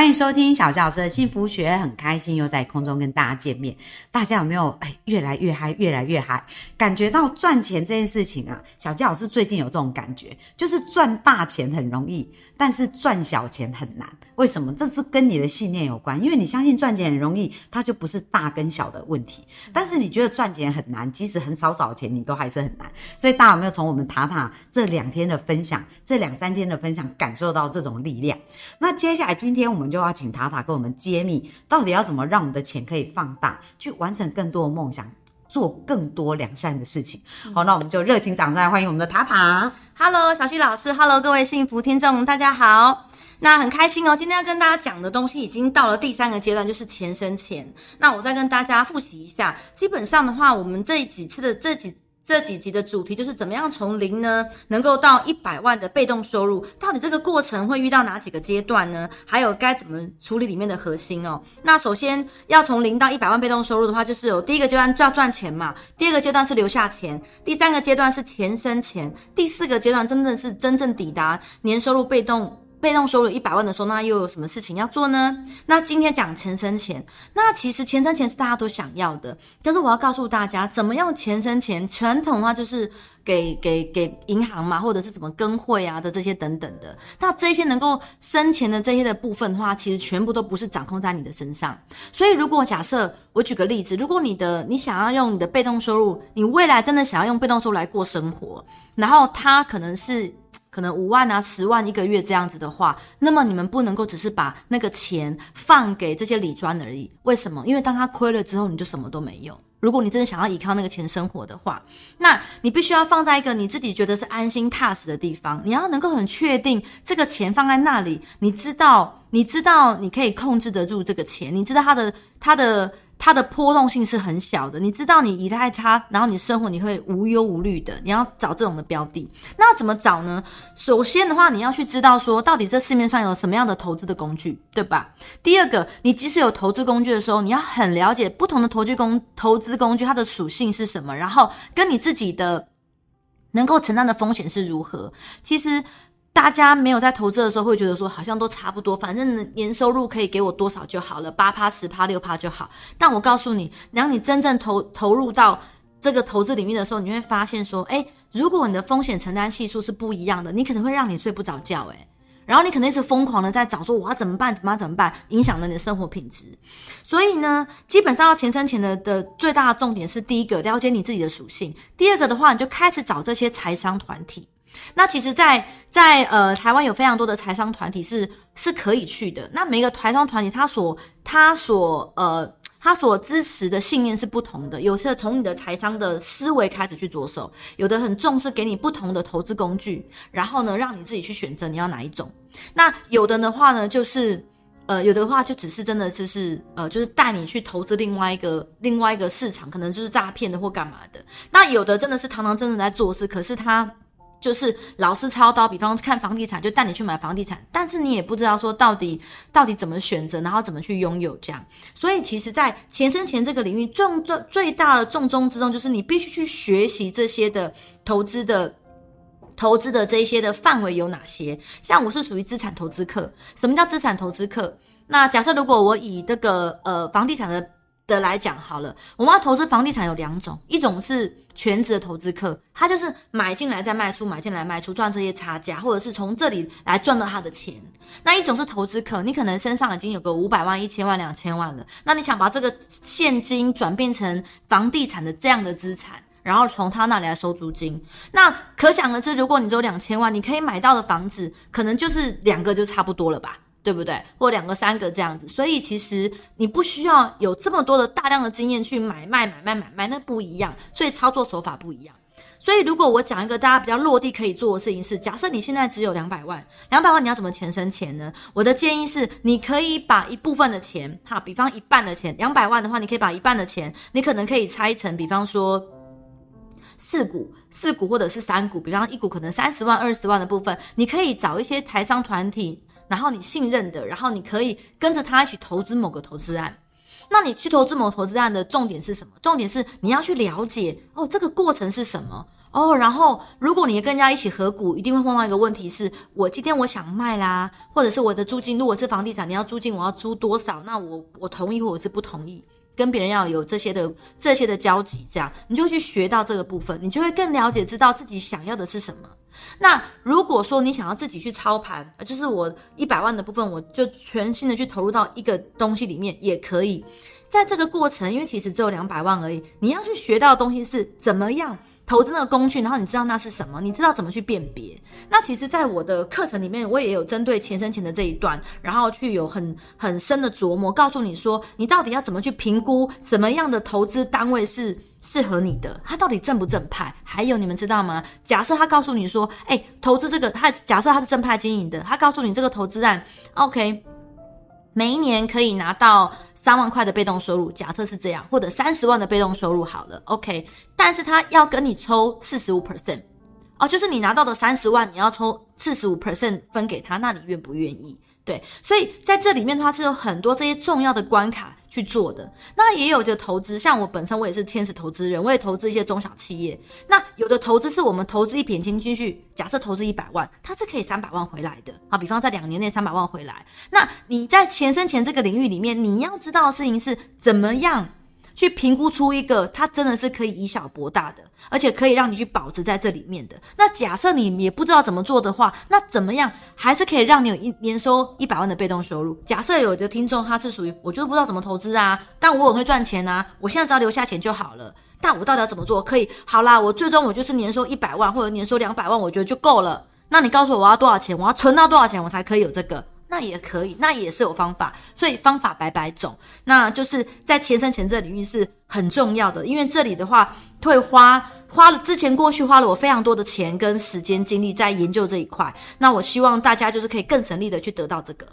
欢迎收听小教老师的幸福学，很开心又在空中跟大家见面。大家有没有哎越来越嗨，越来越嗨？感觉到赚钱这件事情啊，小教老师最近有这种感觉，就是赚大钱很容易，但是赚小钱很难。为什么？这是跟你的信念有关，因为你相信赚钱很容易，它就不是大跟小的问题。但是你觉得赚钱很难，即使很少少钱，你都还是很难。所以大家有没有从我们塔塔这两天的分享，这两三天的分享，感受到这种力量？那接下来今天我们就要请塔塔跟我们揭秘，到底要怎么让我们的钱可以放大，去完成更多的梦想，做更多良善的事情。好，那我们就热情掌声来欢迎我们的塔塔。Hello，小溪老师，Hello，各位幸福听众，大家好。那很开心哦，今天要跟大家讲的东西已经到了第三个阶段，就是钱生钱。那我再跟大家复习一下，基本上的话，我们这几次的这几这几集的主题就是怎么样从零呢，能够到一百万的被动收入，到底这个过程会遇到哪几个阶段呢？还有该怎么处理里面的核心哦。那首先要从零到一百万被动收入的话，就是有第一个阶段就要赚钱嘛，第二个阶段是留下钱，第三个阶段是钱生钱，第四个阶段真正是真正抵达年收入被动。被动收入一百万的时候，那又有什么事情要做呢？那今天讲钱生钱，那其实钱生钱是大家都想要的，但是我要告诉大家，怎么样钱生钱？传统的话就是给给给银行嘛，或者是什么跟会啊的这些等等的。那这些能够生钱的这些的部分的话，其实全部都不是掌控在你的身上。所以，如果假设我举个例子，如果你的你想要用你的被动收入，你未来真的想要用被动收入来过生活，然后它可能是。可能五万啊、十万一个月这样子的话，那么你们不能够只是把那个钱放给这些理专而已。为什么？因为当他亏了之后，你就什么都没有。如果你真的想要依靠那个钱生活的话，那你必须要放在一个你自己觉得是安心踏实的地方。你要能够很确定这个钱放在那里，你知道，你知道你可以控制得住这个钱，你知道他的他的。它的波动性是很小的，你知道你依赖它，然后你生活你会无忧无虑的。你要找这种的标的，那怎么找呢？首先的话，你要去知道说，到底这市面上有什么样的投资的工具，对吧？第二个，你即使有投资工具的时候，你要很了解不同的投资工投资工具它的属性是什么，然后跟你自己的能够承担的风险是如何。其实。大家没有在投资的时候会觉得说好像都差不多，反正年收入可以给我多少就好了，八趴、十趴、六趴就好。但我告诉你，当你真正投投入到这个投资领域的时候，你会发现说，诶，如果你的风险承担系数是不一样的，你可能会让你睡不着觉，诶，然后你可能一直疯狂的在找说我要怎么办，怎么办，怎么办，影响了你的生活品质。所以呢，基本上要钱生钱的的最大的重点是第一个了解你自己的属性，第二个的话，你就开始找这些财商团体。那其实在，在呃台湾有非常多的财商团体是是可以去的。那每个财商团体，他所他所呃他所支持的信念是不同的。有些从你的财商的思维开始去着手，有的很重视给你不同的投资工具，然后呢让你自己去选择你要哪一种。那有的的话呢，就是呃有的话就只是真的就是呃就是带你去投资另外一个另外一个市场，可能就是诈骗的或干嘛的。那有的真的是堂堂正正在做事，可是他。就是老师操刀，比方看房地产，就带你去买房地产，但是你也不知道说到底到底怎么选择，然后怎么去拥有这样。所以其实，在钱生钱这个领域，重重最大的重中之重就是你必须去学习这些的投资的投资的这一些的范围有哪些。像我是属于资产投资客，什么叫资产投资客？那假设如果我以这个呃房地产的的来讲好了，我们要投资房地产有两种，一种是全职的投资客，他就是买进来再卖出，买进来卖出赚这些差价，或者是从这里来赚到他的钱。那一种是投资客，你可能身上已经有个五百万、一千万、两千万了，那你想把这个现金转变成房地产的这样的资产。然后从他那里来收租金，那可想而知，如果你只有两千万，你可以买到的房子可能就是两个就差不多了吧，对不对？或两个、三个这样子。所以其实你不需要有这么多的大量的经验去买卖、买卖、买卖，那不一样。所以操作手法不一样。所以如果我讲一个大家比较落地可以做的事情是，假设你现在只有两百万，两百万你要怎么钱生钱呢？我的建议是，你可以把一部分的钱，哈，比方一半的钱，两百万的话，你可以把一半的钱，你可能可以拆成，比方说。四股、四股或者是三股，比方一股可能三十万、二十万的部分，你可以找一些台商团体，然后你信任的，然后你可以跟着他一起投资某个投资案。那你去投资某投资案的重点是什么？重点是你要去了解哦，这个过程是什么哦。然后，如果你跟人家一起合股，一定会碰到一个问题是：我今天我想卖啦，或者是我的租金，如果是房地产，你要租金，我要租多少？那我我同意或者是不同意？跟别人要有这些的这些的交集，这样你就去学到这个部分，你就会更了解知道自己想要的是什么。那如果说你想要自己去操盘，就是我一百万的部分，我就全心的去投入到一个东西里面也可以。在这个过程，因为其实只有两百万而已，你要去学到的东西是怎么样投资那个工具，然后你知道那是什么，你知道怎么去辨别。那其实，在我的课程里面，我也有针对钱生钱的这一段，然后去有很很深的琢磨，告诉你说，你到底要怎么去评估什么样的投资单位是适合你的，它到底正不正派？还有你们知道吗？假设他告诉你说，哎，投资这个，他假设他是正派经营的，他告诉你这个投资案，OK。每一年可以拿到三万块的被动收入，假设是这样，或者三十万的被动收入好了，OK。但是他要跟你抽四十五 percent，哦，就是你拿到的三十万，你要抽四十五 percent 分给他，那你愿不愿意？对，所以在这里面的话是有很多这些重要的关卡。去做的那也有的投资，像我本身我也是天使投资人，我也投资一些中小企业。那有的投资是我们投资一笔钱进去，假设投资一百万，它是可以三百万回来的啊。比方在两年内三百万回来，那你在钱生钱这个领域里面，你要知道的事情是怎么样。去评估出一个，它真的是可以以小博大的，而且可以让你去保值在这里面的。那假设你也不知道怎么做的话，那怎么样还是可以让你有一年收一百万的被动收入？假设有的听众他是属于我就是不知道怎么投资啊，但我很会赚钱啊，我现在只要留下钱就好了。但我到底要怎么做？可以好啦，我最终我就是年收一百万或者年收两百万，我觉得就够了。那你告诉我我要多少钱？我要存到多少钱我才可以有这个？那也可以，那也是有方法，所以方法百百种。那就是在钱生钱这领域是很重要的，因为这里的话会花花了之前过去花了我非常多的钱跟时间精力在研究这一块。那我希望大家就是可以更省力的去得到这个。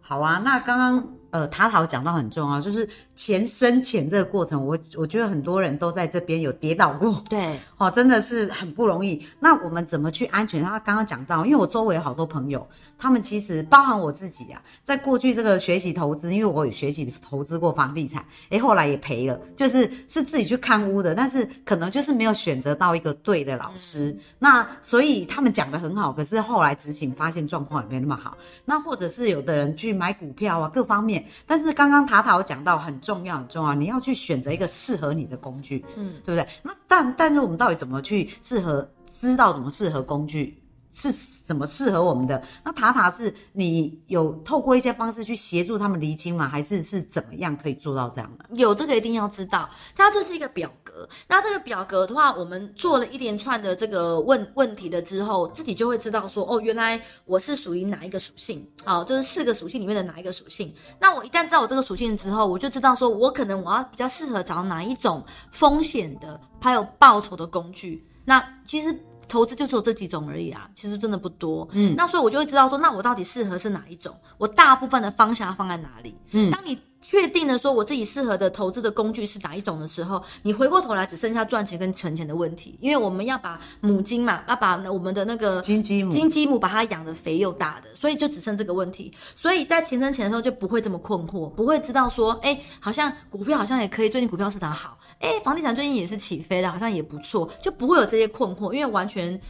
好啊，那刚刚呃塔塔讲到很重要，就是钱生钱这个过程，我我觉得很多人都在这边有跌倒过，对，哦，真的是很不容易。那我们怎么去安全？他刚刚讲到，因为我周围有好多朋友。他们其实包含我自己啊，在过去这个学习投资，因为我有学习投资过房地产，诶，后来也赔了，就是是自己去看屋的，但是可能就是没有选择到一个对的老师，那所以他们讲的很好，可是后来执行发现状况也没那么好，那或者是有的人去买股票啊，各方面，但是刚刚塔塔有讲到很重要很重要，你要去选择一个适合你的工具，嗯，对不对？那但但是我们到底怎么去适合知道怎么适合工具？是怎么适合我们的？那塔塔是你有透过一些方式去协助他们厘清吗？还是是怎么样可以做到这样的？有这个一定要知道，它这是一个表格。那这个表格的话，我们做了一连串的这个问问题的之后，自己就会知道说，哦，原来我是属于哪一个属性？好，就是四个属性里面的哪一个属性？那我一旦知道我这个属性之后，我就知道说我可能我要比较适合找哪一种风险的，还有报酬的工具。那其实。投资就只有这几种而已啊，其实真的不多。嗯，那所以我就会知道说，那我到底适合是哪一种？我大部分的方向要放在哪里？嗯，当你确定了说我自己适合的投资的工具是哪一种的时候，你回过头来只剩下赚钱跟存钱的问题，因为我们要把母金嘛，要把我们的那个金鸡母金鸡母把它养的肥又大的，所以就只剩这个问题。所以在钱生钱的时候就不会这么困惑，不会知道说，哎，好像股票好像也可以，最近股票市场好。哎，房地产最近也是起飞了，好像也不错，就不会有这些困惑，因为完全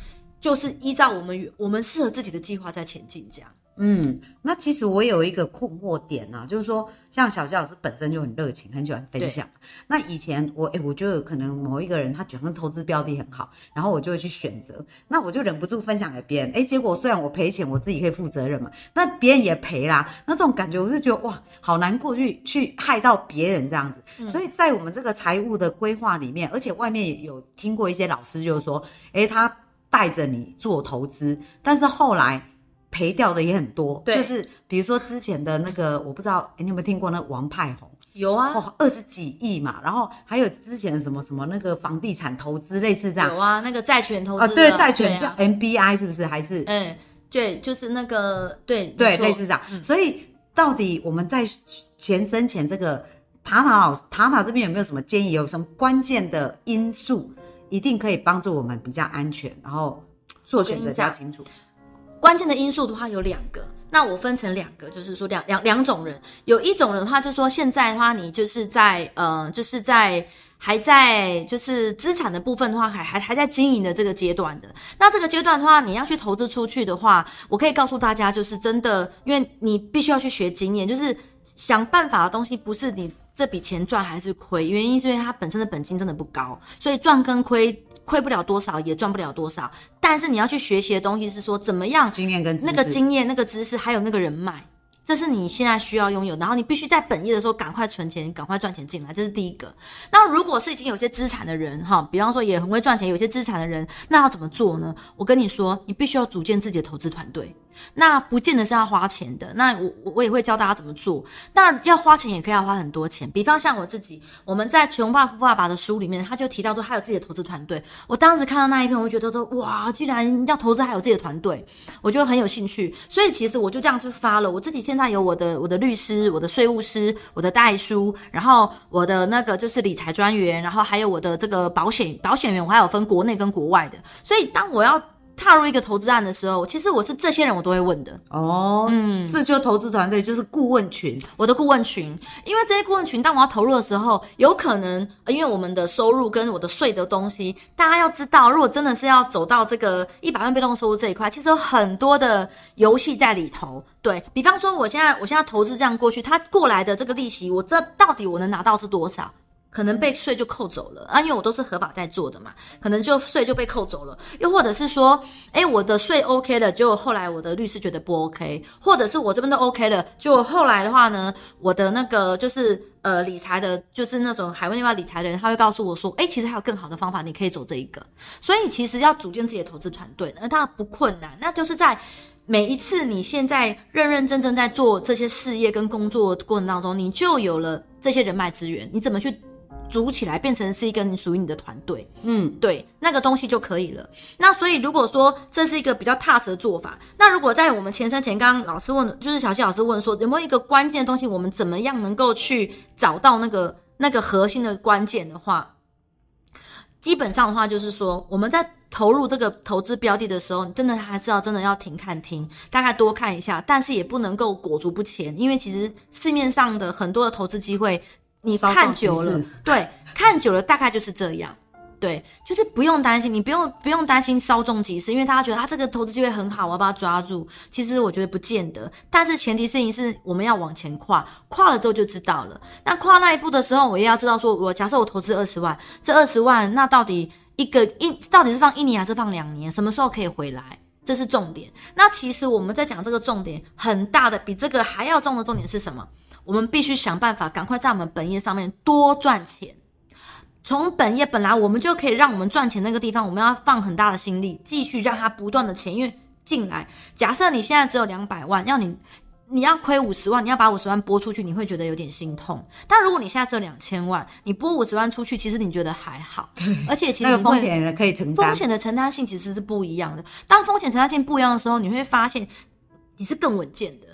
就是依照我们我们适合自己的计划在前进这样。嗯，那其实我有一个困惑点呢，就是说，像小谢老师本身就很热情，很喜欢分享。那以前我哎，我就可能某一个人他觉得投资标的很好，然后我就会去选择，那我就忍不住分享给别人。哎，结果虽然我赔钱，我自己可以负责任嘛，那别人也赔啦。那这种感觉我就觉得哇，好难过，去去害到别人这样子。所以在我们这个财务的规划里面，而且外面也有听过一些老师就是说，哎，他带着你做投资，但是后来。赔掉的也很多，就是比如说之前的那个，我不知道你有没有听过那王派红，有啊，哦，二十几亿嘛，然后还有之前什么什么那个房地产投资类似这样，有啊，那个债权投资啊，对，债权叫 MBI 是不是？还是嗯，对，就是那个对对，类似这样。所以到底我们在钱生钱这个塔塔老师塔塔这边有没有什么建议？有什么关键的因素？一定可以帮助我们比较安全，然后做选择比较清楚。关键的因素的话有两个，那我分成两个，就是说两两两种人，有一种人的话，就是说现在的话，你就是在呃，就是在还在就是资产的部分的话，还还还在经营的这个阶段的。那这个阶段的话，你要去投资出去的话，我可以告诉大家，就是真的，因为你必须要去学经验，就是想办法的东西，不是你这笔钱赚还是亏，原因是因为它本身的本金真的不高，所以赚跟亏。亏不了多少，也赚不了多少。但是你要去学习的东西是说，怎么样经验跟那个经验、那个知识，还有那个人脉，这是你现在需要拥有。然后你必须在本业的时候赶快存钱，赶快赚钱进来，这是第一个。那如果是已经有些资产的人，哈，比方说也很会赚钱，有些资产的人，那要怎么做呢？我跟你说，你必须要组建自己的投资团队。那不见得是要花钱的，那我我也会教大家怎么做。那要花钱也可以要花很多钱，比方像我自己，我们在《穷爸富爸爸》的书里面，他就提到说他有自己的投资团队。我当时看到那一篇，我就觉得说哇，既然要投资还有自己的团队，我就很有兴趣。所以其实我就这样去发了。我自己现在有我的我的律师、我的税务师、我的代书，然后我的那个就是理财专员，然后还有我的这个保险保险员，我还有分国内跟国外的。所以当我要踏入一个投资案的时候，其实我是这些人，我都会问的哦。嗯，这就投资团队就是顾问群，我的顾问群。因为这些顾问群，当我要投入的时候，有可能因为我们的收入跟我的税的东西，大家要知道，如果真的是要走到这个一百万被动收入这一块，其实有很多的游戏在里头。对比方说，我现在我现在投资这样过去，它过来的这个利息，我这到底我能拿到是多少？可能被税就扣走了啊，因为我都是合法在做的嘛，可能就税就被扣走了。又或者是说，哎，我的税 OK 了，结果后来我的律师觉得不 OK，或者是我这边都 OK 了，就后来的话呢，我的那个就是呃理财的，就是那种海外那块理财的人，他会告诉我说，哎，其实还有更好的方法，你可以走这一个。所以其实要组建自己的投资团队，那它不困难，那就是在每一次你现在认认真真在做这些事业跟工作过程当中，你就有了这些人脉资源，你怎么去？组起来变成是一个你属于你的团队，嗯，对，那个东西就可以了。那所以如果说这是一个比较踏实的做法，那如果在我们前三前，刚刚老师问，就是小谢老师问说，有没有一个关键的东西，我们怎么样能够去找到那个那个核心的关键的话，基本上的话就是说，我们在投入这个投资标的的时候，真的还是要真的要停看听，大概多看一下，但是也不能够裹足不前，因为其实市面上的很多的投资机会。你看久了，对，看久了大概就是这样，对，就是不用担心，你不用不用担心稍纵即逝，因为大家觉得他这个投资机会很好，我要把它抓住。其实我觉得不见得，但是前提事情是我们要往前跨，跨了之后就知道了。那跨那一步的时候，我也要知道，说我假设我投资二十万，这二十万那到底一个一到底是放一年还是放两年，什么时候可以回来，这是重点。那其实我们在讲这个重点很大的，比这个还要重的重点是什么？我们必须想办法，赶快在我们本业上面多赚钱。从本业本来我们就可以让我们赚钱那个地方，我们要放很大的心力，继续让它不断的钱，因为进来。假设你现在只有两百万，要你你要亏五十万，你要把五十万拨出去，你会觉得有点心痛。但如果你现在只有两千万，你拨五十万出去，其实你觉得还好。而且其实风险可以承担，风险的承担性其实是不一样的。当风险承担性不一样的时候，你会发现你是更稳健的。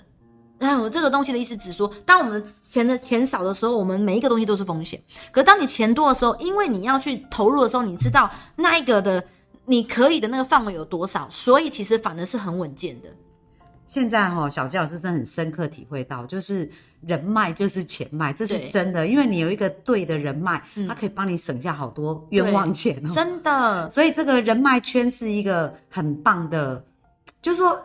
那我这个东西的意思只说，当我们钱的钱少的时候，我们每一个东西都是风险。可当你钱多的时候，因为你要去投入的时候，你知道那一个的你可以的那个范围有多少，所以其实反而是很稳健的。现在哈，小吉老师真的很深刻体会到，就是人脉就是钱脉，这是真的。因为你有一个对的人脉，它可以帮你省下好多冤枉钱哦。真的，所以这个人脉圈是一个很棒的，就是说。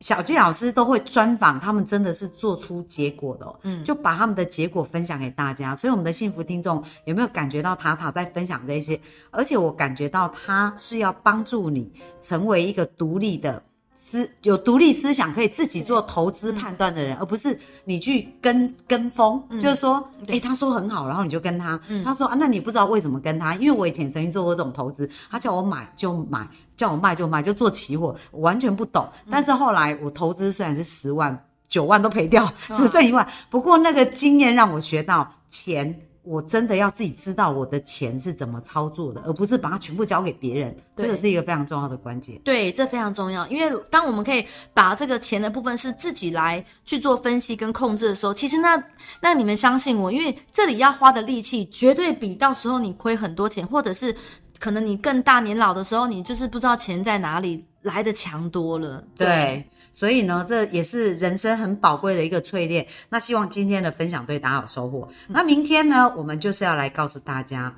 小纪老师都会专访他们，真的是做出结果的，嗯，就把他们的结果分享给大家。所以我们的幸福听众有没有感觉到塔塔在分享这些？而且我感觉到他是要帮助你成为一个独立的思有独立思想，可以自己做投资判断的人，而不是你去跟跟风。就是说，哎，他说很好，然后你就跟他。他说啊，那你不知道为什么跟他？因为我以前曾经做过这种投资，他叫我买就买。叫我卖就卖，就做期货，我完全不懂。但是后来我投资虽然是十万，九万都赔掉，只剩一万。不过那个经验让我学到钱。我真的要自己知道我的钱是怎么操作的，而不是把它全部交给别人。这个是一个非常重要的关键。对，这非常重要，因为当我们可以把这个钱的部分是自己来去做分析跟控制的时候，其实那那你们相信我，因为这里要花的力气绝对比到时候你亏很多钱，或者是可能你更大年老的时候，你就是不知道钱在哪里来的强多了。对，所以呢，这也是人生很宝贵的一个淬炼。那希望今天的分享对大家有收获。那明天呢，我们就是要来告诉大家，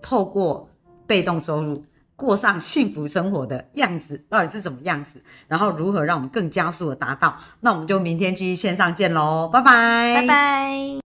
透过被动收入过上幸福生活的样子到底是怎么样子，然后如何让我们更加速的达到。那我们就明天继续线上见喽，拜拜，拜拜。